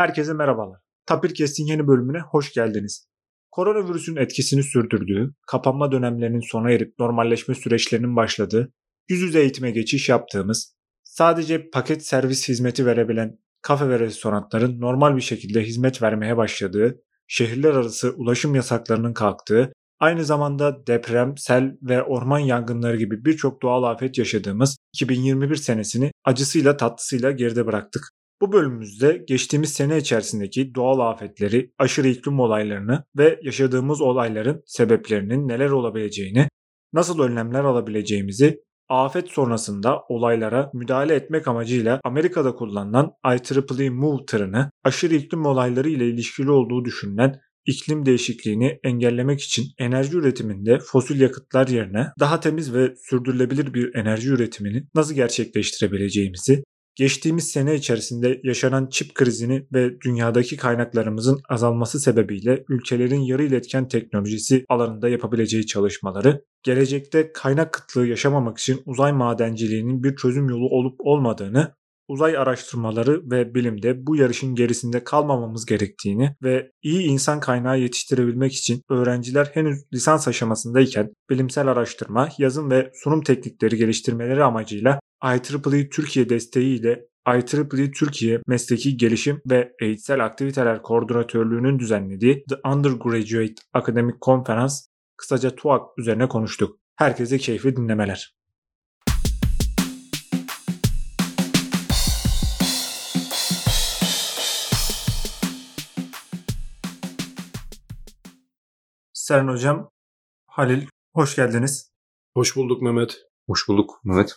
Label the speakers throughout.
Speaker 1: Herkese merhabalar. Tapirkest'in yeni bölümüne hoş geldiniz. Koronavirüsün etkisini sürdürdüğü, kapanma dönemlerinin sona erip normalleşme süreçlerinin başladığı, yüz yüze eğitime geçiş yaptığımız, sadece paket servis hizmeti verebilen kafe ve restoranların normal bir şekilde hizmet vermeye başladığı, şehirler arası ulaşım yasaklarının kalktığı, aynı zamanda deprem, sel ve orman yangınları gibi birçok doğal afet yaşadığımız 2021 senesini acısıyla tatlısıyla geride bıraktık. Bu bölümümüzde geçtiğimiz sene içerisindeki doğal afetleri, aşırı iklim olaylarını ve yaşadığımız olayların sebeplerinin neler olabileceğini, nasıl önlemler alabileceğimizi, afet sonrasında olaylara müdahale etmek amacıyla Amerika'da kullanılan IEEE MOVE tırını aşırı iklim olayları ile ilişkili olduğu düşünülen iklim değişikliğini engellemek için enerji üretiminde fosil yakıtlar yerine daha temiz ve sürdürülebilir bir enerji üretimini nasıl gerçekleştirebileceğimizi, geçtiğimiz sene içerisinde yaşanan çip krizini ve dünyadaki kaynaklarımızın azalması sebebiyle ülkelerin yarı iletken teknolojisi alanında yapabileceği çalışmaları, gelecekte kaynak kıtlığı yaşamamak için uzay madenciliğinin bir çözüm yolu olup olmadığını uzay araştırmaları ve bilimde bu yarışın gerisinde kalmamamız gerektiğini ve iyi insan kaynağı yetiştirebilmek için öğrenciler henüz lisans aşamasındayken bilimsel araştırma, yazım ve sunum teknikleri geliştirmeleri amacıyla IEEE Türkiye desteğiyle IEEE Türkiye Mesleki Gelişim ve Eğitsel Aktiviteler Koordinatörlüğü'nün düzenlediği The Undergraduate Academic Conference kısaca TUAC üzerine konuştuk. Herkese keyifli dinlemeler. Seren Hocam, Halil hoş geldiniz.
Speaker 2: Hoş bulduk Mehmet.
Speaker 3: Hoş bulduk Mehmet.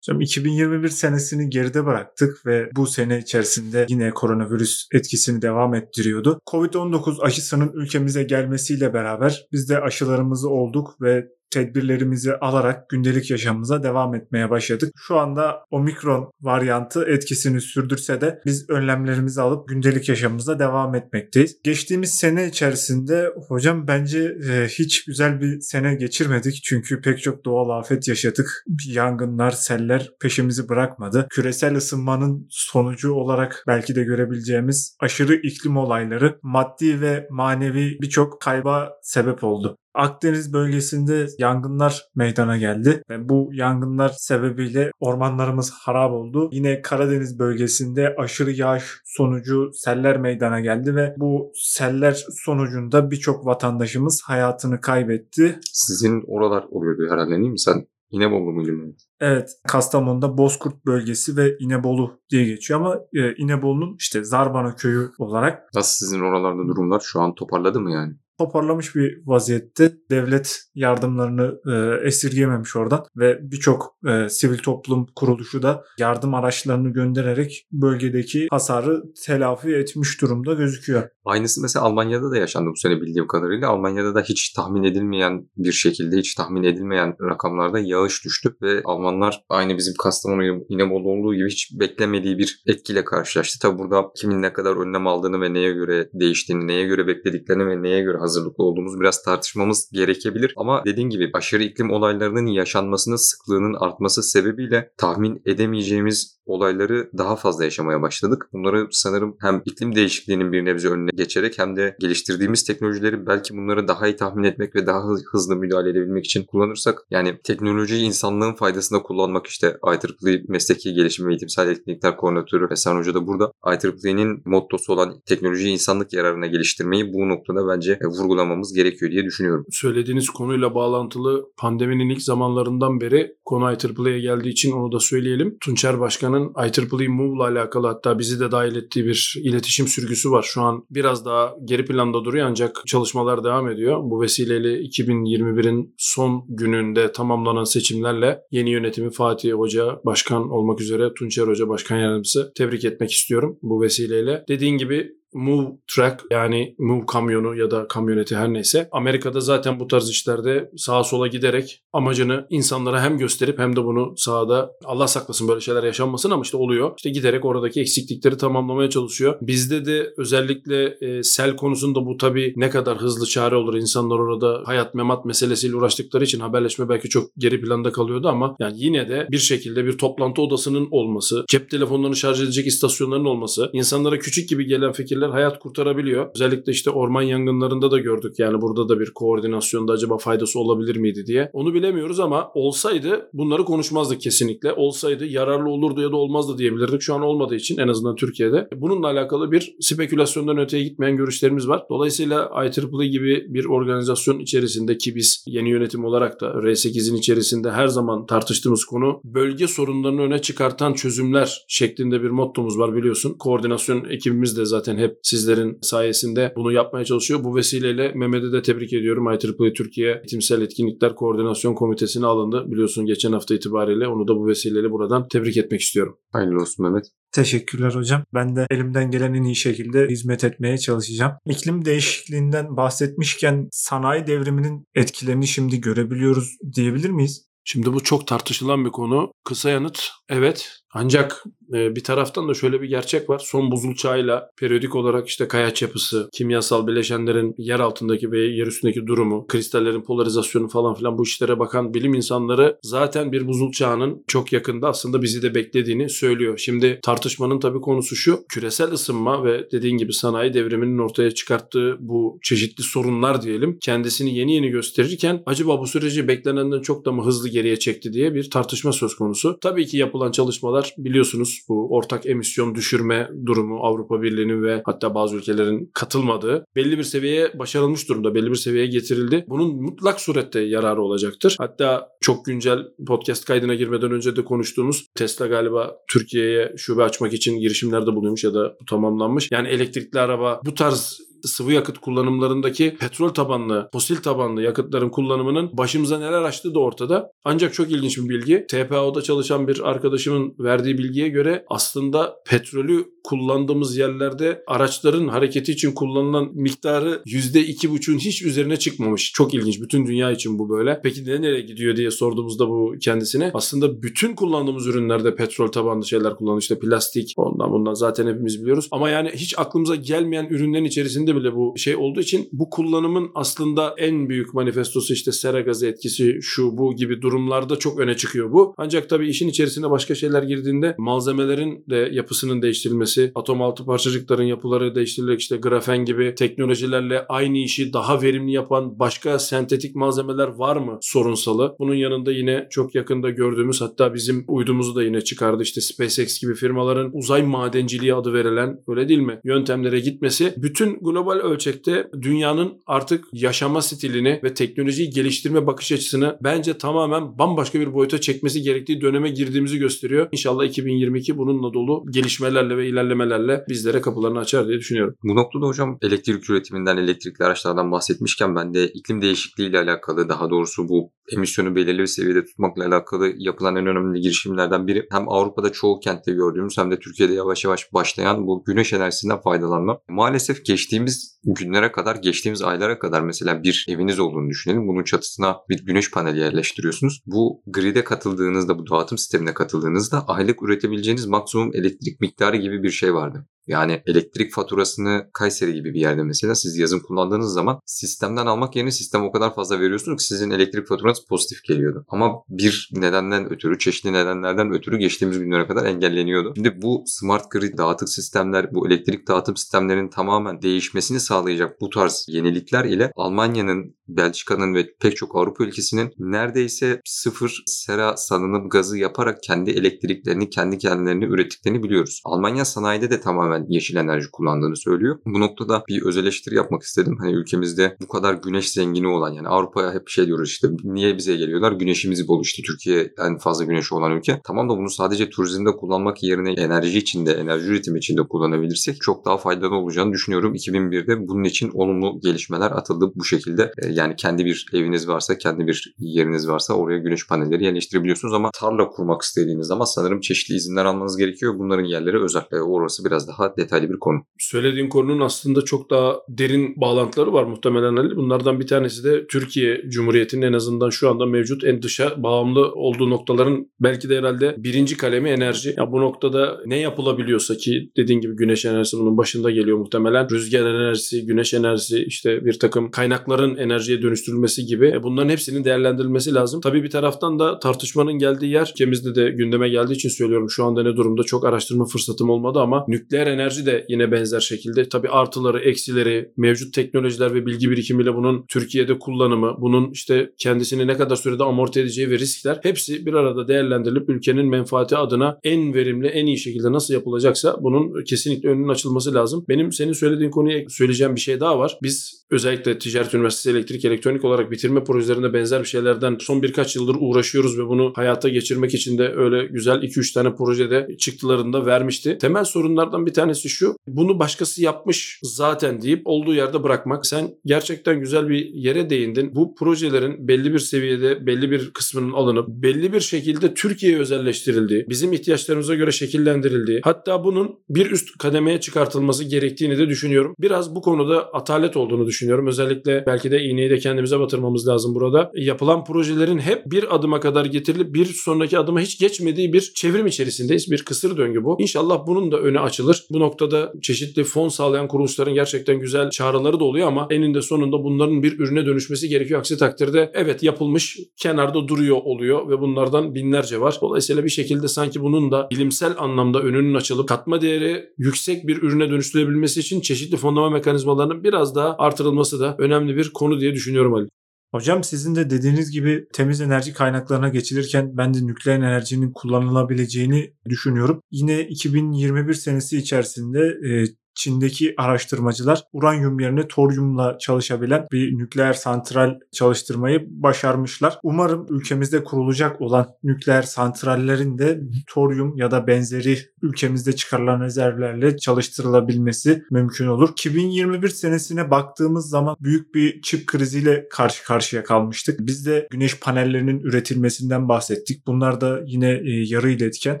Speaker 1: Hocam 2021 senesini geride bıraktık ve bu sene içerisinde yine koronavirüs etkisini devam ettiriyordu. Covid-19 aşısının ülkemize gelmesiyle beraber biz de aşılarımızı olduk ve tedbirlerimizi alarak gündelik yaşamımıza devam etmeye başladık. Şu anda omikron varyantı etkisini sürdürse de biz önlemlerimizi alıp gündelik yaşamımıza devam etmekteyiz. Geçtiğimiz sene içerisinde hocam bence e, hiç güzel bir sene geçirmedik. Çünkü pek çok doğal afet yaşadık. Yangınlar, seller peşimizi bırakmadı. Küresel ısınmanın sonucu olarak belki de görebileceğimiz aşırı iklim olayları maddi ve manevi birçok kayba sebep oldu. Akdeniz bölgesinde yangınlar meydana geldi ve bu yangınlar sebebiyle ormanlarımız harap oldu. Yine Karadeniz bölgesinde aşırı yağış sonucu seller meydana geldi ve bu seller sonucunda birçok vatandaşımız hayatını kaybetti.
Speaker 3: Sizin oralar oluyordu herhalde değil mi? Sen İnebolu muydun?
Speaker 1: Evet. Kastamonu'da Bozkurt bölgesi ve İnebolu diye geçiyor ama e, İnebolu'nun işte Zarbana köyü olarak.
Speaker 3: Nasıl sizin oralarda durumlar? Şu an toparladı mı yani?
Speaker 1: Toparlamış bir vaziyette. Devlet yardımlarını e, esirgememiş oradan ve birçok e, sivil toplum kuruluşu da yardım araçlarını göndererek bölgedeki hasarı telafi etmiş durumda gözüküyor.
Speaker 3: Aynısı mesela Almanya'da da yaşandı bu sene bildiğim kadarıyla. Almanya'da da hiç tahmin edilmeyen bir şekilde hiç tahmin edilmeyen rakamlarda yağış düştü ve Almanlar aynı bizim Kastamonu İnebolu olduğu gibi hiç beklemediği bir etkiyle karşılaştı. Tabi burada kimin ne kadar önlem aldığını ve neye göre değiştiğini, neye göre beklediklerini ve neye göre hazırlıklı olduğumuz biraz tartışmamız gerekebilir. Ama dediğin gibi aşırı iklim olaylarının yaşanmasının sıklığının artması sebebiyle tahmin edemeyeceğimiz olayları daha fazla yaşamaya başladık. Bunları sanırım hem iklim değişikliğinin bir nebze önüne geçerek hem de geliştirdiğimiz teknolojileri belki bunları daha iyi tahmin etmek ve daha hızlı müdahale edebilmek için kullanırsak yani teknolojiyi insanlığın faydasında kullanmak işte IEEE Mesleki Gelişim ve Eğitimsel Etkinlikler Koordinatörü Esen Hoca da burada IEEE'nin mottosu olan teknolojiyi insanlık yararına geliştirmeyi bu noktada bence vurgulamamız gerekiyor diye düşünüyorum.
Speaker 2: Söylediğiniz konuyla bağlantılı pandeminin ilk zamanlarından beri konu IEEE'ye geldiği için onu da söyleyelim. Tunçer Başkan'ın IEEE Move ile alakalı hatta bizi de dahil ettiği bir iletişim sürgüsü var. Şu an biraz daha geri planda duruyor ancak çalışmalar devam ediyor. Bu vesileyle 2021'in son gününde tamamlanan seçimlerle yeni yönetimi Fatih Hoca başkan olmak üzere Tunçer Hoca başkan yardımcısı tebrik etmek istiyorum bu vesileyle. Dediğin gibi Move Truck yani Move kamyonu ya da kamyoneti her neyse Amerika'da zaten bu tarz işlerde sağa sola giderek amacını insanlara hem gösterip hem de bunu sahada Allah saklasın böyle şeyler yaşanmasın ama işte oluyor. İşte giderek oradaki eksiklikleri tamamlamaya çalışıyor. Bizde de özellikle e, sel konusunda bu tabii ne kadar hızlı çare olur. İnsanlar orada hayat memat meselesiyle uğraştıkları için haberleşme belki çok geri planda kalıyordu ama yani yine de bir şekilde bir toplantı odasının olması, cep telefonlarını şarj edecek istasyonların olması, insanlara küçük gibi gelen fikirler hayat kurtarabiliyor. Özellikle işte orman yangınlarında da gördük. Yani burada da bir koordinasyonda acaba faydası olabilir miydi diye. Onu bilemiyoruz ama olsaydı bunları konuşmazdık kesinlikle. Olsaydı yararlı olurdu ya da olmazdı diyebilirdik. Şu an olmadığı için en azından Türkiye'de. Bununla alakalı bir spekülasyondan öteye gitmeyen görüşlerimiz var. Dolayısıyla IEEE gibi bir organizasyon içerisinde ki biz yeni yönetim olarak da R8'in içerisinde her zaman tartıştığımız konu bölge sorunlarını öne çıkartan çözümler şeklinde bir mottomuz var biliyorsun. Koordinasyon ekibimiz de zaten hep sizlerin sayesinde bunu yapmaya çalışıyor. Bu vesileyle Mehmet'i de tebrik ediyorum. IEEE Türkiye Eğitimsel Etkinlikler Koordinasyon Komitesi'ne alındı. Biliyorsun geçen hafta itibariyle onu da bu vesileyle buradan tebrik etmek istiyorum.
Speaker 3: Hayırlı olsun Mehmet.
Speaker 1: Teşekkürler hocam. Ben de elimden gelen en iyi şekilde hizmet etmeye çalışacağım. İklim değişikliğinden bahsetmişken sanayi devriminin etkilerini şimdi görebiliyoruz diyebilir miyiz?
Speaker 2: Şimdi bu çok tartışılan bir konu. Kısa yanıt evet. Ancak e, bir taraftan da şöyle bir gerçek var. Son buzul çağıyla periyodik olarak işte kayaç yapısı, kimyasal bileşenlerin yer altındaki ve yer üstündeki durumu, kristallerin polarizasyonu falan filan bu işlere bakan bilim insanları zaten bir buzul çağının çok yakında aslında bizi de beklediğini söylüyor. Şimdi tartışmanın tabii konusu şu. Küresel ısınma ve dediğin gibi sanayi devriminin ortaya çıkarttığı bu çeşitli sorunlar diyelim kendisini yeni yeni gösterirken acaba bu süreci beklenenden çok da mı hızlı geriye çekti diye bir tartışma söz konusu. Tabii ki yapılan çalışmalar biliyorsunuz bu ortak emisyon düşürme durumu Avrupa Birliği'nin ve hatta bazı ülkelerin katılmadığı belli bir seviyeye başarılmış durumda. Belli bir seviyeye getirildi. Bunun mutlak surette yararı olacaktır. Hatta çok güncel podcast kaydına girmeden önce de konuştuğumuz Tesla galiba Türkiye'ye şube açmak için girişimlerde bulunuyormuş ya da bu tamamlanmış. Yani elektrikli araba bu tarz sıvı yakıt kullanımlarındaki petrol tabanlı, fosil tabanlı yakıtların kullanımının başımıza neler açtığı da ortada. Ancak çok ilginç bir bilgi. TPAO'da çalışan bir arkadaşımın verdiği bilgiye göre aslında petrolü kullandığımız yerlerde araçların hareketi için kullanılan miktarı %2,5'un hiç üzerine çıkmamış. Çok ilginç. Bütün dünya için bu böyle. Peki ne nereye gidiyor diye sorduğumuzda bu kendisine. Aslında bütün kullandığımız ürünlerde petrol tabanlı şeyler kullanılıyor. İşte plastik ondan bundan zaten hepimiz biliyoruz. Ama yani hiç aklımıza gelmeyen ürünlerin içerisinde bile bu şey olduğu için bu kullanımın aslında en büyük manifestosu işte sera gazı etkisi şu bu gibi durumlarda çok öne çıkıyor bu. Ancak tabii işin içerisine başka şeyler girdiğinde malzemelerin de yapısının değiştirilmesi, atom altı parçacıkların yapıları değiştirilerek işte grafen gibi teknolojilerle aynı işi daha verimli yapan başka sentetik malzemeler var mı sorunsalı. Bunun yanında yine çok yakında gördüğümüz hatta bizim uydumuzu da yine çıkardı işte SpaceX gibi firmaların uzay madenciliği adı verilen öyle değil mi? Yöntemlere gitmesi bütün global ölçekte dünyanın artık yaşama stilini ve teknolojiyi geliştirme bakış açısını bence tamamen bambaşka bir boyuta çekmesi gerektiği döneme girdiğimizi gösteriyor. İnşallah 2022 bununla dolu gelişmelerle ve ilerlemelerle bizlere kapılarını açar diye düşünüyorum.
Speaker 3: Bu noktada hocam elektrik üretiminden, elektrikli araçlardan bahsetmişken ben de iklim değişikliği ile alakalı daha doğrusu bu emisyonu belirli bir seviyede tutmakla alakalı yapılan en önemli girişimlerden biri hem Avrupa'da çoğu kentte gördüğümüz hem de Türkiye'de yavaş yavaş başlayan bu güneş enerjisinden faydalanma. Maalesef geçtiğimiz günlere kadar, geçtiğimiz aylara kadar mesela bir eviniz olduğunu düşünelim. Bunun çatısına bir güneş paneli yerleştiriyorsunuz. Bu grid'e katıldığınızda, bu dağıtım sistemine katıldığınızda aylık üretebileceğiniz maksimum elektrik miktarı gibi bir şey vardı. Yani elektrik faturasını Kayseri gibi bir yerde mesela siz yazın kullandığınız zaman sistemden almak yerine sistem o kadar fazla veriyorsunuz ki sizin elektrik faturanız pozitif geliyordu. Ama bir nedenden ötürü, çeşitli nedenlerden ötürü geçtiğimiz günlere kadar engelleniyordu. Şimdi bu smart grid dağıtık sistemler, bu elektrik dağıtım sistemlerinin tamamen değişmesini sağlayacak bu tarz yenilikler ile Almanya'nın, Belçika'nın ve pek çok Avrupa ülkesinin neredeyse sıfır sera salınım gazı yaparak kendi elektriklerini, kendi kendilerini ürettiklerini biliyoruz. Almanya sanayide de tamamen yeşil enerji kullandığını söylüyor. Bu noktada bir öz eleştiri yapmak istedim. Hani ülkemizde bu kadar güneş zengini olan yani Avrupa'ya hep şey diyoruz işte niye bize geliyorlar? Güneşimiz bol işte Türkiye en fazla güneşi olan ülke. Tamam da bunu sadece turizmde kullanmak yerine enerji içinde, enerji üretimi içinde kullanabilirsek çok daha faydalı olacağını düşünüyorum. 2001'de bunun için olumlu gelişmeler atıldı bu şekilde. Yani kendi bir eviniz varsa, kendi bir yeriniz varsa oraya güneş panelleri yerleştirebiliyorsunuz ama tarla kurmak istediğiniz zaman sanırım çeşitli izinler almanız gerekiyor. Bunların yerleri özel. Orası biraz daha detaylı bir konu.
Speaker 2: Söylediğin konunun aslında çok daha derin bağlantıları var muhtemelen Ali. Bunlardan bir tanesi de Türkiye Cumhuriyeti'nin en azından şu anda mevcut en dışa bağımlı olduğu noktaların belki de herhalde birinci kalemi enerji. Ya bu noktada ne yapılabiliyorsa ki dediğin gibi güneş enerjisi bunun başında geliyor muhtemelen. Rüzgar enerjisi, güneş enerjisi işte bir takım kaynakların enerjiye dönüştürülmesi gibi e, bunların hepsinin değerlendirilmesi lazım. Tabii bir taraftan da tartışmanın geldiği yer ülkemizde de gündeme geldiği için söylüyorum şu anda ne durumda çok araştırma fırsatım olmadı ama nükleer enerji de yine benzer şekilde tabii artıları, eksileri, mevcut teknolojiler ve bilgi birikimiyle bunun Türkiye'de kullanımı, bunun işte kendisini ne kadar sürede amorti edeceği ve riskler hepsi bir arada değerlendirilip ülkenin menfaati adına en verimli, en iyi şekilde nasıl yapılacaksa bunun kesinlikle önünün açılması lazım. Benim senin söylediğin konuya söyleyeceğim bir şey daha var. Biz özellikle Ticaret Üniversitesi Elektrik Elektronik olarak bitirme projelerinde benzer bir şeylerden son birkaç yıldır uğraşıyoruz ve bunu hayata geçirmek için de öyle güzel 2-3 tane projede çıktılarında vermişti. Temel sorunlardan bir tanesi şu. Bunu başkası yapmış zaten deyip olduğu yerde bırakmak. Sen gerçekten güzel bir yere değindin. Bu projelerin belli bir seviyede belli bir kısmının alınıp belli bir şekilde Türkiye'ye özelleştirildiği, bizim ihtiyaçlarımıza göre şekillendirildiği, hatta bunun bir üst kademeye çıkartılması gerektiğini de düşünüyorum. Biraz bu konuda atalet olduğunu düşünüyorum. Özellikle belki de iğneyi de kendimize batırmamız lazım burada. Yapılan projelerin hep bir adıma kadar getirilip bir sonraki adıma hiç geçmediği bir çevrim içerisindeyiz. Bir kısır döngü bu. İnşallah bunun da önü açılır. Bu noktada çeşitli fon sağlayan kuruluşların gerçekten güzel çağrıları da oluyor ama eninde sonunda bunların bir ürüne dönüşmesi gerekiyor. Aksi takdirde evet yapılmış kenarda duruyor oluyor ve bunlardan binlerce var. Dolayısıyla bir şekilde sanki bunun da bilimsel anlamda önünün açılıp katma değeri yüksek bir ürüne dönüştürülebilmesi için çeşitli fonlama mekanizmalarının biraz daha artırılması da önemli bir konu diye düşünüyorum Ali.
Speaker 1: Hocam sizin de dediğiniz gibi temiz enerji kaynaklarına geçilirken ben de nükleer enerjinin kullanılabileceğini düşünüyorum. Yine 2021 senesi içerisinde e, Çin'deki araştırmacılar uranyum yerine toryumla çalışabilen bir nükleer santral çalıştırmayı başarmışlar. Umarım ülkemizde kurulacak olan nükleer santrallerin de toryum ya da benzeri ülkemizde çıkarılan rezervlerle çalıştırılabilmesi mümkün olur. 2021 senesine baktığımız zaman büyük bir çip kriziyle karşı karşıya kalmıştık. Biz de güneş panellerinin üretilmesinden bahsettik. Bunlar da yine e, yarı iletken.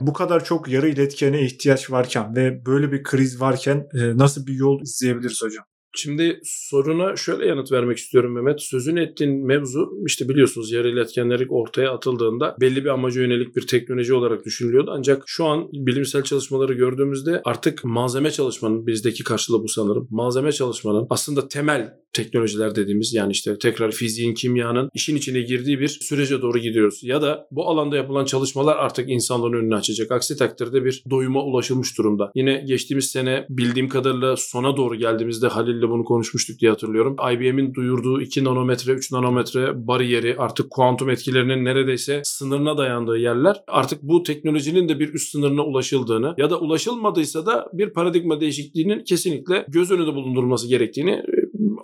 Speaker 1: Bu kadar çok yarı iletkene ihtiyaç varken ve böyle bir kriz varken e, nasıl bir yol izleyebiliriz hocam?
Speaker 2: Şimdi soruna şöyle yanıt vermek istiyorum Mehmet. Sözün ettiğin mevzu işte biliyorsunuz yarı iletkenleri ortaya atıldığında belli bir amaca yönelik bir teknoloji olarak düşünülüyordu. Ancak şu an bilimsel çalışmaları gördüğümüzde artık malzeme çalışmanın bizdeki karşılığı bu sanırım. Malzeme çalışmanın aslında temel teknolojiler dediğimiz yani işte tekrar fiziğin, kimyanın işin içine girdiği bir sürece doğru gidiyoruz. Ya da bu alanda yapılan çalışmalar artık insanların önünü açacak. Aksi takdirde bir doyuma ulaşılmış durumda. Yine geçtiğimiz sene bildiğim kadarıyla sona doğru geldiğimizde Halil'le bunu konuşmuştuk diye hatırlıyorum. IBM'in duyurduğu 2 nanometre, 3 nanometre bariyeri artık kuantum etkilerinin neredeyse sınırına dayandığı yerler artık bu teknolojinin de bir üst sınırına ulaşıldığını ya da ulaşılmadıysa da bir paradigma değişikliğinin kesinlikle göz önünde bulundurulması gerektiğini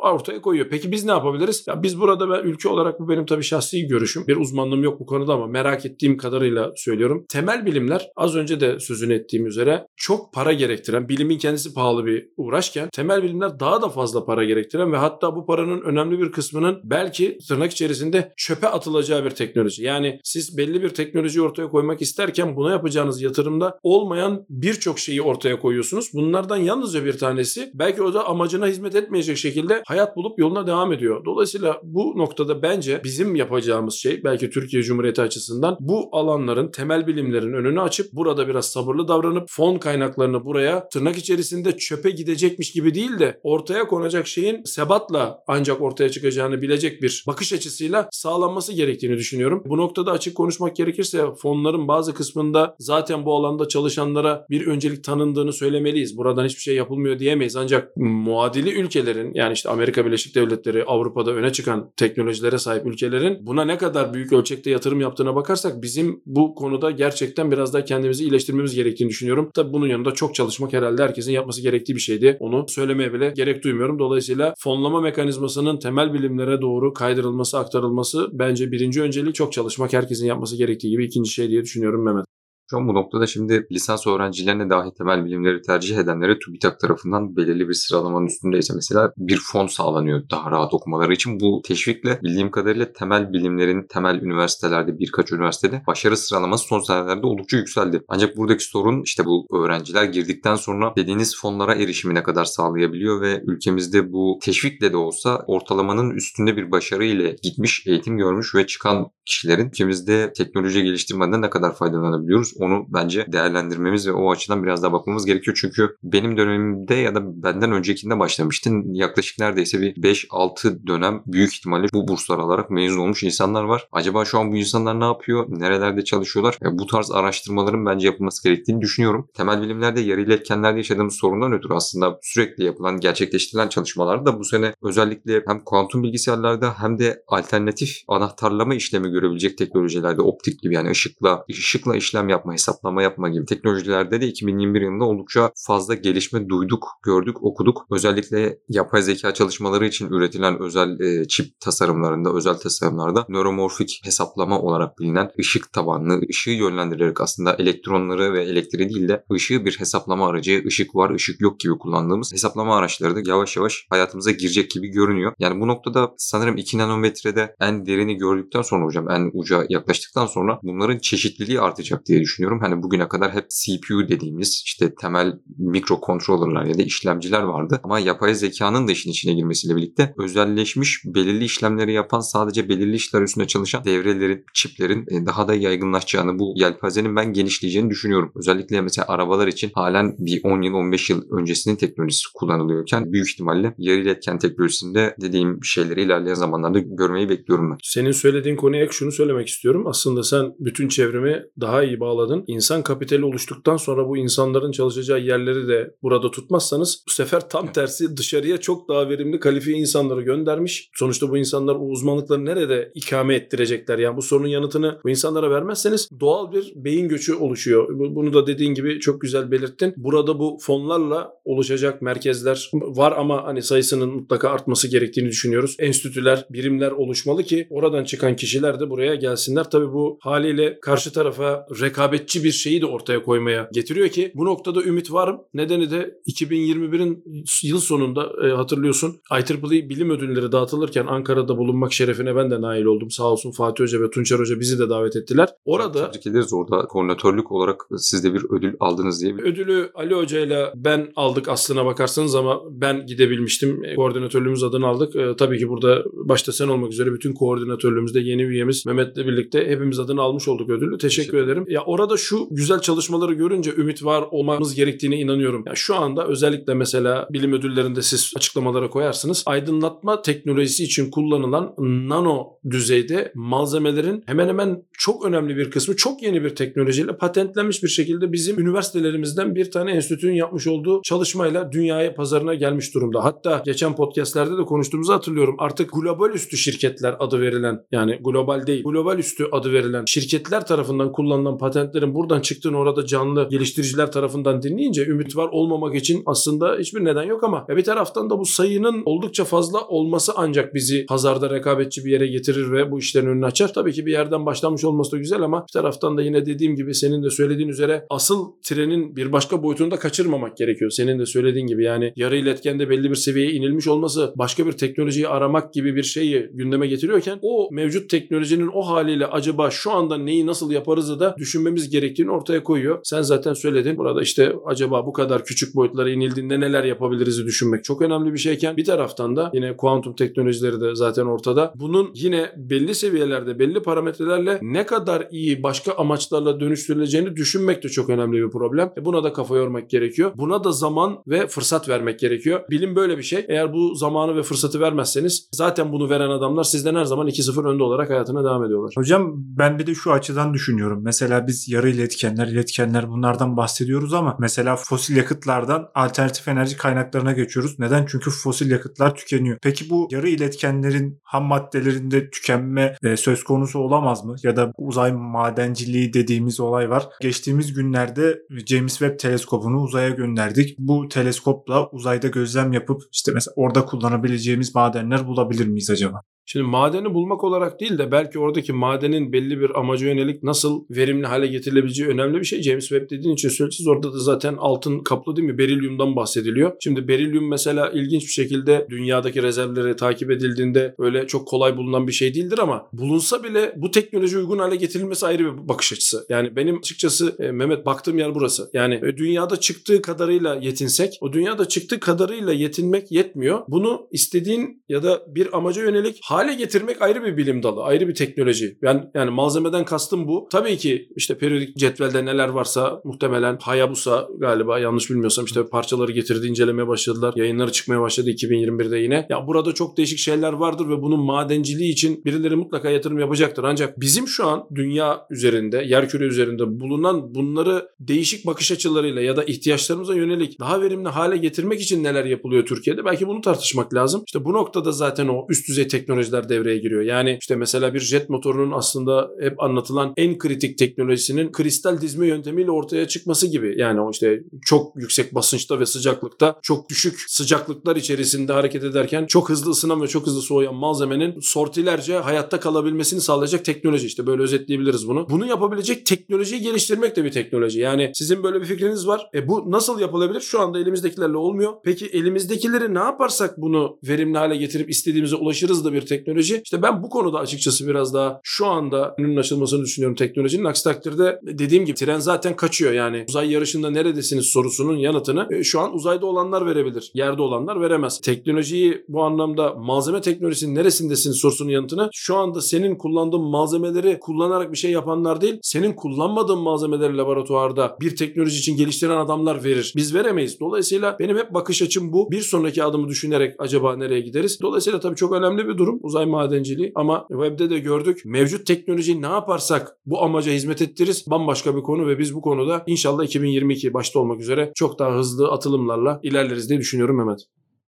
Speaker 2: ortaya koyuyor. Peki biz ne yapabiliriz? Ya biz burada ben ülke olarak bu benim tabii şahsi görüşüm. Bir uzmanlığım yok bu konuda ama merak ettiğim kadarıyla söylüyorum. Temel bilimler az önce de sözünü ettiğim üzere çok para gerektiren, bilimin kendisi pahalı bir uğraşken temel bilimler daha da fazla para gerektiren ve hatta bu paranın önemli bir kısmının belki tırnak içerisinde çöpe atılacağı bir teknoloji. Yani siz belli bir teknoloji ortaya koymak isterken buna yapacağınız yatırımda olmayan birçok şeyi ortaya koyuyorsunuz. Bunlardan yalnızca bir tanesi belki o da amacına hizmet etmeyecek şekilde hayat bulup yoluna devam ediyor. Dolayısıyla bu noktada bence bizim yapacağımız şey belki Türkiye Cumhuriyeti açısından bu alanların temel bilimlerin önünü açıp burada biraz sabırlı davranıp fon kaynaklarını buraya tırnak içerisinde çöpe gidecekmiş gibi değil de ortaya konacak şeyin sebatla ancak ortaya çıkacağını bilecek bir bakış açısıyla sağlanması gerektiğini düşünüyorum. Bu noktada açık konuşmak gerekirse fonların bazı kısmında zaten bu alanda çalışanlara bir öncelik tanındığını söylemeliyiz. Buradan hiçbir şey yapılmıyor diyemeyiz. Ancak muadili ülkelerin yani işte Amerika Birleşik Devletleri Avrupa'da öne çıkan teknolojilere sahip ülkelerin buna ne kadar büyük ölçekte yatırım yaptığına bakarsak bizim bu konuda gerçekten biraz daha kendimizi iyileştirmemiz gerektiğini düşünüyorum. Tabi bunun yanında çok çalışmak herhalde herkesin yapması gerektiği bir şeydi. Onu söylemeye bile gerek duymuyorum. Dolayısıyla fonlama mekanizmasının temel bilimlere doğru kaydırılması, aktarılması bence birinci öncelik çok çalışmak herkesin yapması gerektiği gibi ikinci şey diye düşünüyorum Mehmet.
Speaker 3: An bu noktada şimdi lisans öğrencilerine dahi temel bilimleri tercih edenlere TÜBİTAK tarafından belirli bir sıralamanın üstündeyse mesela bir fon sağlanıyor daha rahat okumaları için. Bu teşvikle bildiğim kadarıyla temel bilimlerin temel üniversitelerde birkaç üniversitede başarı sıralaması son senelerde oldukça yükseldi. Ancak buradaki sorun işte bu öğrenciler girdikten sonra dediğiniz fonlara erişimine kadar sağlayabiliyor ve ülkemizde bu teşvikle de olsa ortalamanın üstünde bir başarı ile gitmiş, eğitim görmüş ve çıkan kişilerin ülkemizde teknoloji geliştirmeden ne kadar faydalanabiliyoruz onu bence değerlendirmemiz ve o açıdan biraz daha bakmamız gerekiyor. Çünkü benim dönemimde ya da benden öncekinde başlamıştın. Yaklaşık neredeyse bir 5-6 dönem büyük ihtimalle bu burslar alarak mezun olmuş insanlar var. Acaba şu an bu insanlar ne yapıyor? Nerelerde çalışıyorlar? E, bu tarz araştırmaların bence yapılması gerektiğini düşünüyorum. Temel bilimlerde yarı iletkenlerde yaşadığımız sorundan ötürü aslında sürekli yapılan, gerçekleştirilen çalışmalar da bu sene özellikle hem kuantum bilgisayarlarda hem de alternatif anahtarlama işlemi görebilecek teknolojilerde optik gibi yani ışıkla ışıkla işlem hesaplama yapma gibi teknolojilerde de 2021 yılında oldukça fazla gelişme duyduk, gördük, okuduk. Özellikle yapay zeka çalışmaları için üretilen özel e, çip tasarımlarında, özel tasarımlarda nöromorfik hesaplama olarak bilinen ışık tabanlı, ışığı yönlendirerek aslında elektronları ve elektriği değil de ışığı bir hesaplama aracı, ışık var, ışık yok gibi kullandığımız hesaplama araçları da yavaş yavaş hayatımıza girecek gibi görünüyor. Yani bu noktada sanırım 2 nanometrede en derini gördükten sonra hocam en uca yaklaştıktan sonra bunların çeşitliliği artacak diye düşünüyorum. Hani bugüne kadar hep CPU dediğimiz işte temel mikrokontrollerler ya da işlemciler vardı. Ama yapay zekanın da işin içine girmesiyle birlikte özelleşmiş belirli işlemleri yapan sadece belirli işler üstünde çalışan devrelerin, çiplerin e, daha da yaygınlaşacağını, bu yelpazenin ben genişleyeceğini düşünüyorum. Özellikle mesela arabalar için halen bir 10 yıl 15 yıl öncesinin teknolojisi kullanılıyorken büyük ihtimalle yarı iletken teknolojisinde dediğim şeyleri ilerleyen zamanlarda görmeyi bekliyorum ben.
Speaker 2: Senin söylediğin konuya ek şunu söylemek istiyorum. Aslında sen bütün çevremi daha iyi bağladın. İnsan kapitali oluştuktan sonra bu insanların çalışacağı yerleri de burada tutmazsanız bu sefer tam tersi dışarıya çok daha verimli kalifiye insanları göndermiş. Sonuçta bu insanlar o uzmanlıkları nerede ikame ettirecekler? Yani bu sorunun yanıtını bu insanlara vermezseniz doğal bir beyin göçü oluşuyor. Bunu da dediğin gibi çok güzel belirttin. Burada bu fonlarla oluşacak merkezler var ama hani sayısının mutlaka artması gerektiğini düşünüyoruz. Enstitüler, birimler oluşmalı ki oradan çıkan kişiler de buraya gelsinler. Tabii bu haliyle karşı tarafa rekabetçi bir şeyi de ortaya koymaya getiriyor ki bu noktada ümit var. Nedeni de 2021'in yıl sonunda e, hatırlıyorsun IEEE bilim ödülleri dağıtılırken Ankara'da bulunmak şerefine ben de nail oldum. Sağ olsun Fatih Hoca ve Tunçer Hoca bizi de davet ettiler. Orada
Speaker 3: Tebrik ederiz orada koordinatörlük olarak siz de bir ödül aldınız diye.
Speaker 2: ödülü Ali Hoca ile ben aldık aslına bakarsanız ama ben gidebilmiştim. E, Koordinatörlüğümüz adını aldık. E, tabii ki burada başta sen olmak üzere bütün koordinatörlüğümüzde yeni üyemiz Mehmet'le birlikte hepimiz adını almış olduk ödülü. Teşekkür
Speaker 3: Teşekkür
Speaker 2: ederim. Ya orada şu güzel çalışmaları görünce ümit var olmamız gerektiğine inanıyorum. Ya şu anda özellikle mesela bilim ödüllerinde siz açıklamalara koyarsınız. Aydınlatma teknolojisi için kullanılan nano düzeyde malzemelerin hemen hemen çok önemli bir kısmı çok yeni bir teknolojiyle patentlenmiş bir şekilde bizim üniversitelerimizden bir tane enstitünün yapmış olduğu çalışmayla dünyaya pazarına gelmiş durumda. Hatta geçen podcastlerde de konuştuğumuzu hatırlıyorum. Artık global üstü şirketler adı verilen yani global değil global üstü adı verilen şirketler tarafından kullanılan patentlerin buradan çıktığını orada canlı geliştiriciler tarafından dinleyince ümit var olmamak için aslında hiçbir neden yok ama bir taraftan da bu sayının oldukça fazla olması ancak bizi pazarda rekabetçi bir yere getirir ve bu işlerin önünü açar. Tabii ki bir yerden başlanmış olması da güzel ama bir taraftan da yine dediğim gibi senin de söylediğin üzere asıl trenin bir başka boyutunu da kaçırmamak gerekiyor. Senin de söylediğin gibi yani yarı iletkende belli bir seviyeye inilmiş olması başka bir teknolojiyi aramak gibi bir şeyi gündeme getiriyorken o mevcut teknolojinin o haliyle acaba şu anda neyi nasıl yaparız da düşünmemiz gerektiğini ortaya koyuyor. Sen zaten söyledin. Burada işte acaba bu kadar küçük boyutlara inildiğinde neler yapabiliriz düşünmek çok önemli bir şeyken bir taraftan da yine kuantum teknolojileri de zaten ortada. Bunun yine belli seviyelerde belli parametrelerle ne kadar iyi başka amaçlarla dönüştürüleceğini düşünmek de çok önemli bir problem. E buna da kafa yormak gerekiyor. Buna da zaman ve fırsat vermek gerekiyor. Bilim böyle bir şey. Eğer bu zamanı ve fırsatı vermezseniz zaten bunu veren adamlar sizden her zaman 2-0 önde olarak hayatına devam ediyorlar.
Speaker 1: Hocam ben bir de şu açıdan düşünüyorum. Mesela biz yarı iletkenler, iletkenler bunlardan bahsediyoruz ama mesela fosil yakıtlardan alternatif enerji kaynaklarına geçiyoruz. Neden? Çünkü fosil yakıtlar tükeniyor. Peki bu yarı iletkenlerin ham maddelerinde tükenme e, söz konusu olamaz mı? Ya da uzay madenciliği dediğimiz olay var. Geçtiğimiz günlerde James Webb teleskopunu uzaya gönderdik. Bu teleskopla uzayda gözlem yapıp işte mesela orada kullanabileceğimiz madenler bulabilir miyiz acaba?
Speaker 2: Şimdi madeni bulmak olarak değil de belki oradaki madenin belli bir amaca yönelik nasıl verimli hale getirilebileceği önemli bir şey. James Webb dediğin için söyleyeceğiz. Orada da zaten altın kaplı değil mi? Berilyumdan bahsediliyor. Şimdi berilyum mesela ilginç bir şekilde dünyadaki rezervleri takip edildiğinde öyle çok kolay bulunan bir şey değildir ama bulunsa bile bu teknoloji uygun hale getirilmesi ayrı bir bakış açısı. Yani benim açıkçası e, Mehmet baktığım yer burası. Yani e, dünyada çıktığı kadarıyla yetinsek o dünyada çıktığı kadarıyla yetinmek yetmiyor. Bunu istediğin ya da bir amaca yönelik hale getirmek ayrı bir bilim dalı, ayrı bir teknoloji. Yani, yani malzemeden kastım bu. Tabii ki işte periyodik cetvelde neler varsa muhtemelen Hayabusa galiba yanlış bilmiyorsam işte parçaları getirdi, incelemeye başladılar. Yayınları çıkmaya başladı 2021'de yine. Ya burada çok değişik şeyler vardır ve bunun madenciliği için birileri mutlaka yatırım yapacaktır. Ancak bizim şu an dünya üzerinde, yerküre üzerinde bulunan bunları değişik bakış açılarıyla ya da ihtiyaçlarımıza yönelik daha verimli hale getirmek için neler yapılıyor Türkiye'de? Belki bunu tartışmak lazım. İşte bu noktada zaten o üst düzey teknolojiler devreye giriyor. Yani işte mesela bir jet motorunun aslında hep anlatılan en kritik teknolojisinin kristal dizme yöntemiyle ortaya çıkması gibi. Yani o işte çok yüksek basınçta ve sıcaklıkta çok düşük sıcaklıklar içerisinde hareket ederken çok hızlı ısınan ve çok hızlı soğuyan malzemenin sortilerce hayatta kalabilmesini sağlayacak teknoloji. İşte böyle özetleyebiliriz bunu. Bunu yapabilecek teknolojiyi geliştirmek de bir teknoloji. Yani sizin böyle bir fikriniz var. E bu nasıl yapılabilir? Şu anda elimizdekilerle olmuyor. Peki elimizdekileri ne yaparsak bunu verimli hale getirip istediğimize ulaşırız da bir teknoloji. İşte ben bu konuda açıkçası biraz daha şu anda önünün açılmasını düşünüyorum teknolojinin. Aksi takdirde dediğim gibi tren zaten kaçıyor. Yani uzay yarışında neredesiniz sorusunun yanıtını e, şu an uzayda olanlar verebilir. Yerde olanlar veremez. Teknolojiyi bu anlamda malzeme teknolojisinin neresindesiniz sorusunun yanıtını şu anda senin kullandığın malzemeleri kullanarak bir şey yapanlar değil, senin kullanmadığın malzemeleri laboratuvarda bir teknoloji için geliştiren adamlar verir. Biz veremeyiz. Dolayısıyla benim hep bakış açım bu. Bir sonraki adımı düşünerek acaba nereye gideriz? Dolayısıyla tabii çok önemli bir durum uzay madenciliği ama webde de gördük. Mevcut teknolojiyi ne yaparsak bu amaca hizmet ettiririz bambaşka bir konu ve biz bu konuda inşallah 2022 başta olmak üzere çok daha hızlı atılımlarla ilerleriz diye düşünüyorum Mehmet.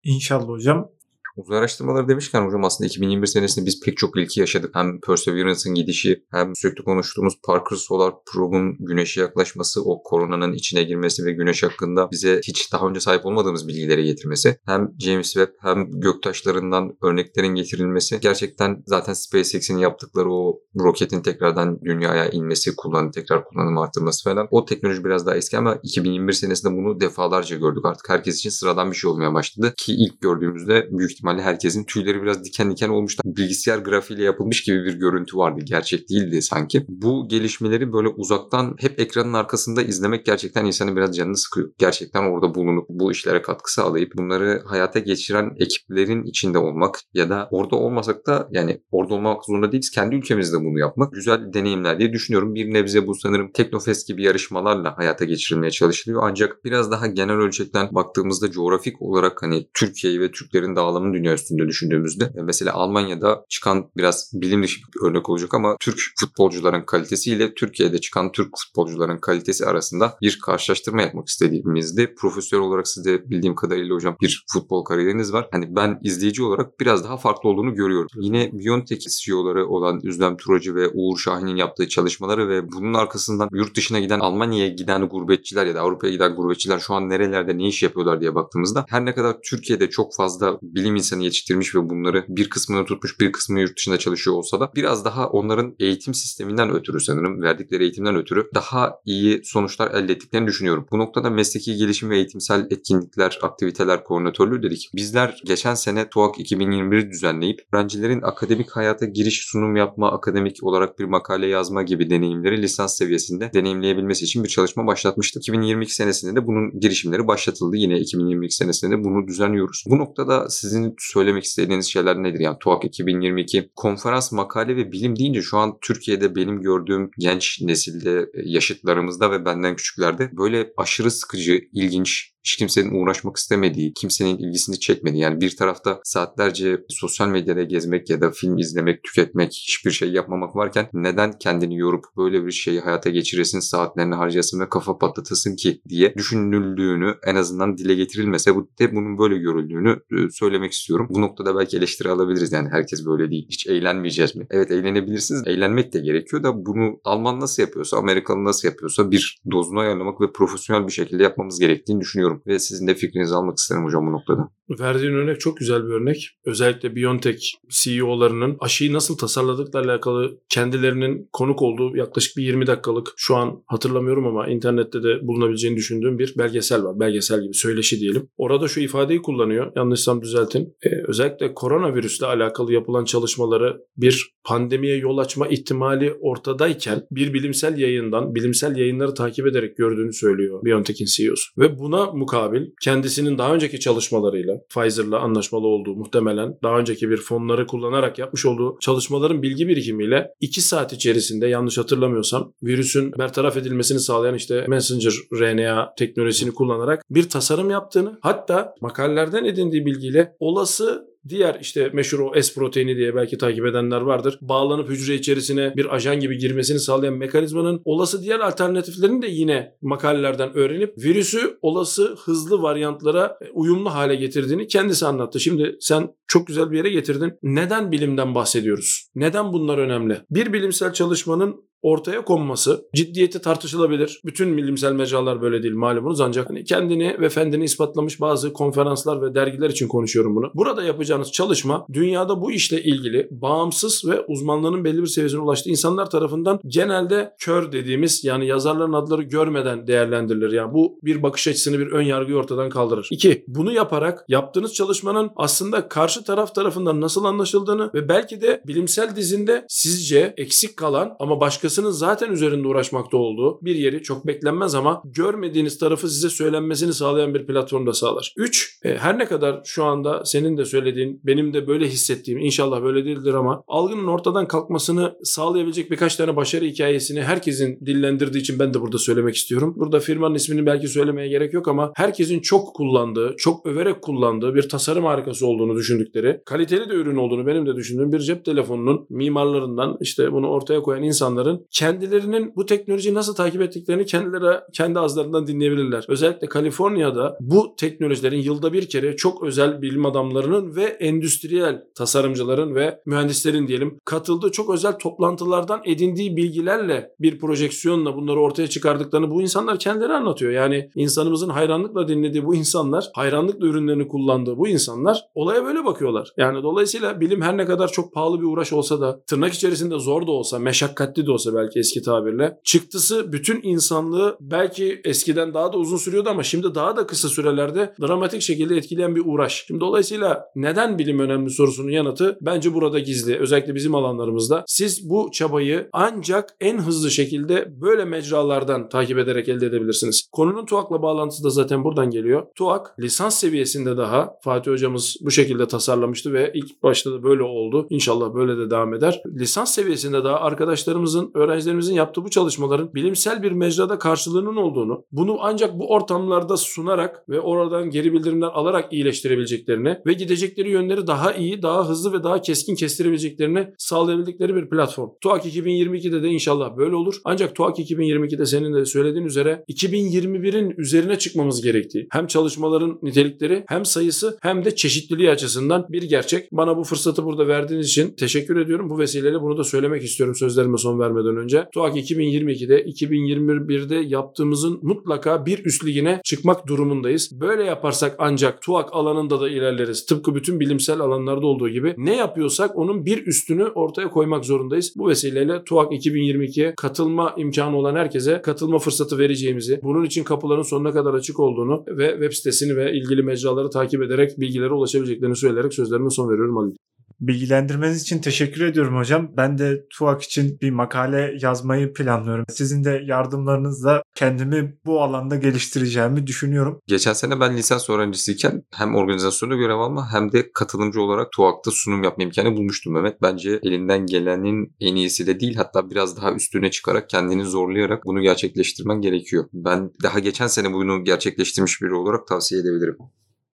Speaker 1: İnşallah hocam.
Speaker 3: Uzay araştırmaları demişken hocam aslında 2021 senesinde biz pek çok ilki yaşadık. Hem Perseverance'ın gidişi hem sürekli konuştuğumuz Parker Solar Probe'un güneşe yaklaşması, o koronanın içine girmesi ve güneş hakkında bize hiç daha önce sahip olmadığımız bilgileri getirmesi. Hem James Webb hem göktaşlarından örneklerin getirilmesi. Gerçekten zaten SpaceX'in yaptıkları o roketin tekrardan dünyaya inmesi, kullanım tekrar kullanım arttırması falan. O teknoloji biraz daha eski ama 2021 senesinde bunu defalarca gördük. Artık herkes için sıradan bir şey olmaya başladı. Ki ilk gördüğümüzde büyük ihtimalle herkesin tüyleri biraz diken diken olmuştu. Bilgisayar grafiğiyle yapılmış gibi bir görüntü vardı. Gerçek değildi sanki. Bu gelişmeleri böyle uzaktan hep ekranın arkasında izlemek gerçekten insanın biraz canını sıkıyor. Gerçekten orada bulunup bu işlere katkı sağlayıp bunları hayata geçiren ekiplerin içinde olmak ya da orada olmasak da yani orada olmak zorunda değiliz. Kendi ülkemizde bunu yapmak güzel deneyimler diye düşünüyorum. Bir nebze bu sanırım Teknofest gibi yarışmalarla hayata geçirilmeye çalışılıyor. Ancak biraz daha genel ölçekten baktığımızda coğrafik olarak hani Türkiye'yi ve Türklerin dağılımını dünya üstünde düşündüğümüzde e, mesela Almanya'da çıkan biraz bilim dışı bir örnek olacak ama Türk futbolcuların kalitesiyle Türkiye'de çıkan Türk futbolcuların kalitesi arasında bir karşılaştırma yapmak istediğimizde profesyonel olarak size bildiğim kadarıyla hocam bir futbol kariyeriniz var. Hani ben izleyici olarak biraz daha farklı olduğunu görüyorum. Yine Biontech CEO'ları olan Üzlem Turacı ve Uğur Şahin'in yaptığı çalışmaları ve bunun arkasından yurt dışına giden Almanya'ya giden gurbetçiler ya da Avrupa'ya giden gurbetçiler şu an nerelerde ne iş yapıyorlar diye baktığımızda her ne kadar Türkiye'de çok fazla bilim insanı yetiştirmiş ve bunları bir kısmını tutmuş bir kısmı yurt dışında çalışıyor olsa da biraz daha onların eğitim sisteminden ötürü sanırım verdikleri eğitimden ötürü daha iyi sonuçlar elde ettiklerini düşünüyorum. Bu noktada mesleki gelişim ve eğitimsel etkinlikler, aktiviteler koordinatörlüğü dedik. Bizler geçen sene TUAK 2021 düzenleyip öğrencilerin akademik hayata giriş sunum yapma, akademik olarak bir makale yazma gibi deneyimleri lisans seviyesinde deneyimleyebilmesi için bir çalışma başlatmıştık. 2022 senesinde de bunun girişimleri başlatıldı. Yine 2022 senesinde de bunu düzenliyoruz. Bu noktada sizin söylemek istediğiniz şeyler nedir? Yani TUAK 2022 konferans, makale ve bilim deyince şu an Türkiye'de benim gördüğüm genç nesilde, yaşıtlarımızda ve benden küçüklerde böyle aşırı sıkıcı, ilginç, hiç kimsenin uğraşmak istemediği, kimsenin ilgisini çekmediği. Yani bir tarafta saatlerce sosyal medyada gezmek ya da film izlemek, tüketmek, hiçbir şey yapmamak varken neden kendini yorup böyle bir şeyi hayata geçiresin, saatlerini harcayasın ve kafa patlatasın ki diye düşünüldüğünü en azından dile getirilmese bu de bunun böyle görüldüğünü e, söylemek istiyorum. Bu noktada belki eleştiri alabiliriz yani herkes böyle değil. Hiç eğlenmeyeceğiz mi? Evet eğlenebilirsiniz. Eğlenmek de gerekiyor da bunu Alman nasıl yapıyorsa, Amerikalı nasıl yapıyorsa bir dozunu ayarlamak ve profesyonel bir şekilde yapmamız gerektiğini düşünüyorum ve sizin de fikrinizi almak isterim hocam bu noktada.
Speaker 2: Verdiğin örnek çok güzel bir örnek. Özellikle BioNTech CEO'larının aşıyı nasıl tasarladıkla alakalı kendilerinin konuk olduğu yaklaşık bir 20 dakikalık şu an hatırlamıyorum ama internette de bulunabileceğini düşündüğüm bir belgesel var. Belgesel gibi söyleşi diyelim. Orada şu ifadeyi kullanıyor. Yanlışsam düzeltin. Ee, özellikle koronavirüsle alakalı yapılan çalışmaları bir pandemiye yol açma ihtimali ortadayken bir bilimsel yayından bilimsel yayınları takip ederek gördüğünü söylüyor BioNTech'in CEO'su. Ve buna mukabil kendisinin daha önceki çalışmalarıyla Pfizer'la anlaşmalı olduğu muhtemelen daha önceki bir fonları kullanarak yapmış olduğu çalışmaların bilgi birikimiyle 2 saat içerisinde yanlış hatırlamıyorsam virüsün bertaraf edilmesini sağlayan işte messenger RNA teknolojisini kullanarak bir tasarım yaptığını hatta makalelerden edindiği bilgiyle olası Diğer işte meşhur o S proteini diye belki takip edenler vardır. Bağlanıp hücre içerisine bir ajan gibi girmesini sağlayan mekanizmanın olası diğer alternatiflerini de yine makalelerden öğrenip virüsü olası hızlı varyantlara uyumlu hale getirdiğini kendisi anlattı. Şimdi sen çok güzel bir yere getirdin. Neden bilimden bahsediyoruz? Neden bunlar önemli? Bir bilimsel çalışmanın ortaya konması ciddiyeti tartışılabilir. Bütün bilimsel mecralar böyle değil malumunuz ancak hani kendini ve fendini ispatlamış bazı konferanslar ve dergiler için konuşuyorum bunu. Burada yapacağınız çalışma dünyada bu işle ilgili bağımsız ve uzmanlığının belli bir seviyesine ulaştığı insanlar tarafından genelde kör dediğimiz yani yazarların adları görmeden değerlendirilir. Yani bu bir bakış açısını bir ön yargıyı ortadan kaldırır. İki, bunu yaparak yaptığınız çalışmanın aslında karşı taraf tarafından nasıl anlaşıldığını ve belki de bilimsel dizinde sizce eksik kalan ama başkası başkasının zaten üzerinde uğraşmakta olduğu bir yeri çok beklenmez ama görmediğiniz tarafı size söylenmesini sağlayan bir platform da sağlar. 3. E, her ne kadar şu anda senin de söylediğin, benim de böyle hissettiğim, inşallah böyle değildir ama algının ortadan kalkmasını sağlayabilecek birkaç tane başarı hikayesini herkesin dillendirdiği için ben de burada söylemek istiyorum. Burada firmanın ismini belki söylemeye gerek yok ama herkesin çok kullandığı, çok överek kullandığı bir tasarım harikası olduğunu düşündükleri, kaliteli de ürün olduğunu benim de düşündüğüm bir cep telefonunun mimarlarından işte bunu ortaya koyan insanların kendilerinin bu teknolojiyi nasıl takip ettiklerini kendileri kendi ağızlarından dinleyebilirler. Özellikle Kaliforniya'da bu teknolojilerin yılda bir kere çok özel bilim adamlarının ve endüstriyel tasarımcıların ve mühendislerin diyelim katıldığı çok özel toplantılardan edindiği bilgilerle bir projeksiyonla bunları ortaya çıkardıklarını bu insanlar kendileri anlatıyor. Yani insanımızın hayranlıkla dinlediği bu insanlar, hayranlıkla ürünlerini kullandığı bu insanlar olaya böyle bakıyorlar. Yani dolayısıyla bilim her ne kadar çok pahalı bir uğraş olsa da tırnak içerisinde zor da olsa, meşakkatli de olsa belki eski tabirle. Çıktısı bütün insanlığı belki eskiden daha da uzun sürüyordu ama şimdi daha da kısa sürelerde dramatik şekilde etkileyen bir uğraş. Şimdi dolayısıyla neden bilim önemli sorusunun yanıtı bence burada gizli. Özellikle bizim alanlarımızda. Siz bu çabayı ancak en hızlı şekilde böyle mecralardan takip ederek elde edebilirsiniz. Konunun TUAK'la bağlantısı da zaten buradan geliyor. TUAK lisans seviyesinde daha Fatih hocamız bu şekilde tasarlamıştı ve ilk başta da böyle oldu. İnşallah böyle de devam eder. Lisans seviyesinde daha arkadaşlarımızın öğrencilerimizin yaptığı bu çalışmaların bilimsel bir mecrada karşılığının olduğunu, bunu ancak bu ortamlarda sunarak ve oradan geri bildirimler alarak iyileştirebileceklerini ve gidecekleri yönleri daha iyi, daha hızlı ve daha keskin kestirebileceklerini sağlayabildikleri bir platform. TUAK 2022'de de inşallah böyle olur. Ancak TUAK 2022'de senin de söylediğin üzere 2021'in üzerine çıkmamız gerektiği hem çalışmaların nitelikleri hem sayısı hem de çeşitliliği açısından bir gerçek. Bana bu fırsatı burada verdiğiniz için teşekkür ediyorum. Bu vesileyle bunu da söylemek istiyorum sözlerime son vermeden önce. TUAK 2022'de 2021'de yaptığımızın mutlaka bir üst ligine çıkmak durumundayız. Böyle yaparsak ancak TUAK alanında da ilerleriz. Tıpkı bütün bilimsel alanlarda olduğu gibi ne yapıyorsak onun bir üstünü ortaya koymak zorundayız. Bu vesileyle TUAK 2022'ye katılma imkanı olan herkese katılma fırsatı vereceğimizi, bunun için kapıların sonuna kadar açık olduğunu ve web sitesini ve ilgili mecraları takip ederek bilgilere ulaşabileceklerini söyleyerek sözlerime son veriyorum Ali.
Speaker 1: Bilgilendirmeniz için teşekkür ediyorum hocam. Ben de TUAK için bir makale yazmayı planlıyorum. Sizin de yardımlarınızla kendimi bu alanda geliştireceğimi düşünüyorum.
Speaker 3: Geçen sene ben lisans öğrencisiyken hem organizasyonda görev alma hem de katılımcı olarak TUAK'ta sunum yapma imkanı bulmuştum Mehmet. Bence elinden gelenin en iyisi de değil hatta biraz daha üstüne çıkarak kendini zorlayarak bunu gerçekleştirmen gerekiyor. Ben daha geçen sene bunu gerçekleştirmiş biri olarak tavsiye edebilirim.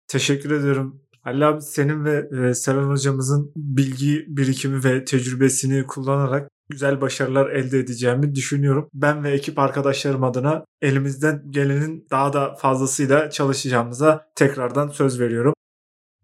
Speaker 1: Teşekkür ediyorum. Ali abi senin ve e, Seren hocamızın bilgi birikimi ve tecrübesini kullanarak güzel başarılar elde edeceğimi düşünüyorum. Ben ve ekip arkadaşlarım adına elimizden gelenin daha da fazlasıyla çalışacağımıza tekrardan söz veriyorum.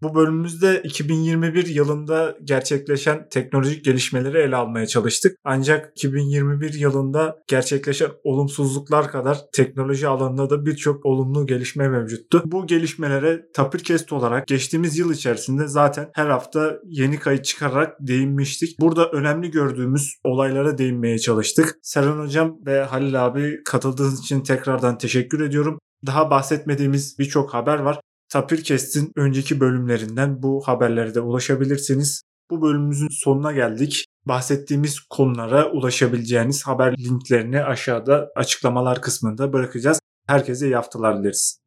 Speaker 1: Bu bölümümüzde 2021 yılında gerçekleşen teknolojik gelişmeleri ele almaya çalıştık. Ancak 2021 yılında gerçekleşen olumsuzluklar kadar teknoloji alanında da birçok olumlu gelişme mevcuttu. Bu gelişmelere Tapircast olarak geçtiğimiz yıl içerisinde zaten her hafta yeni kayıt çıkararak değinmiştik. Burada önemli gördüğümüz olaylara değinmeye çalıştık. Seren Hocam ve Halil abi katıldığınız için tekrardan teşekkür ediyorum. Daha bahsetmediğimiz birçok haber var. Tapirkest'in önceki bölümlerinden bu haberlere de ulaşabilirsiniz. Bu bölümümüzün sonuna geldik. Bahsettiğimiz konulara ulaşabileceğiniz haber linklerini aşağıda açıklamalar kısmında bırakacağız. Herkese iyi haftalar dileriz.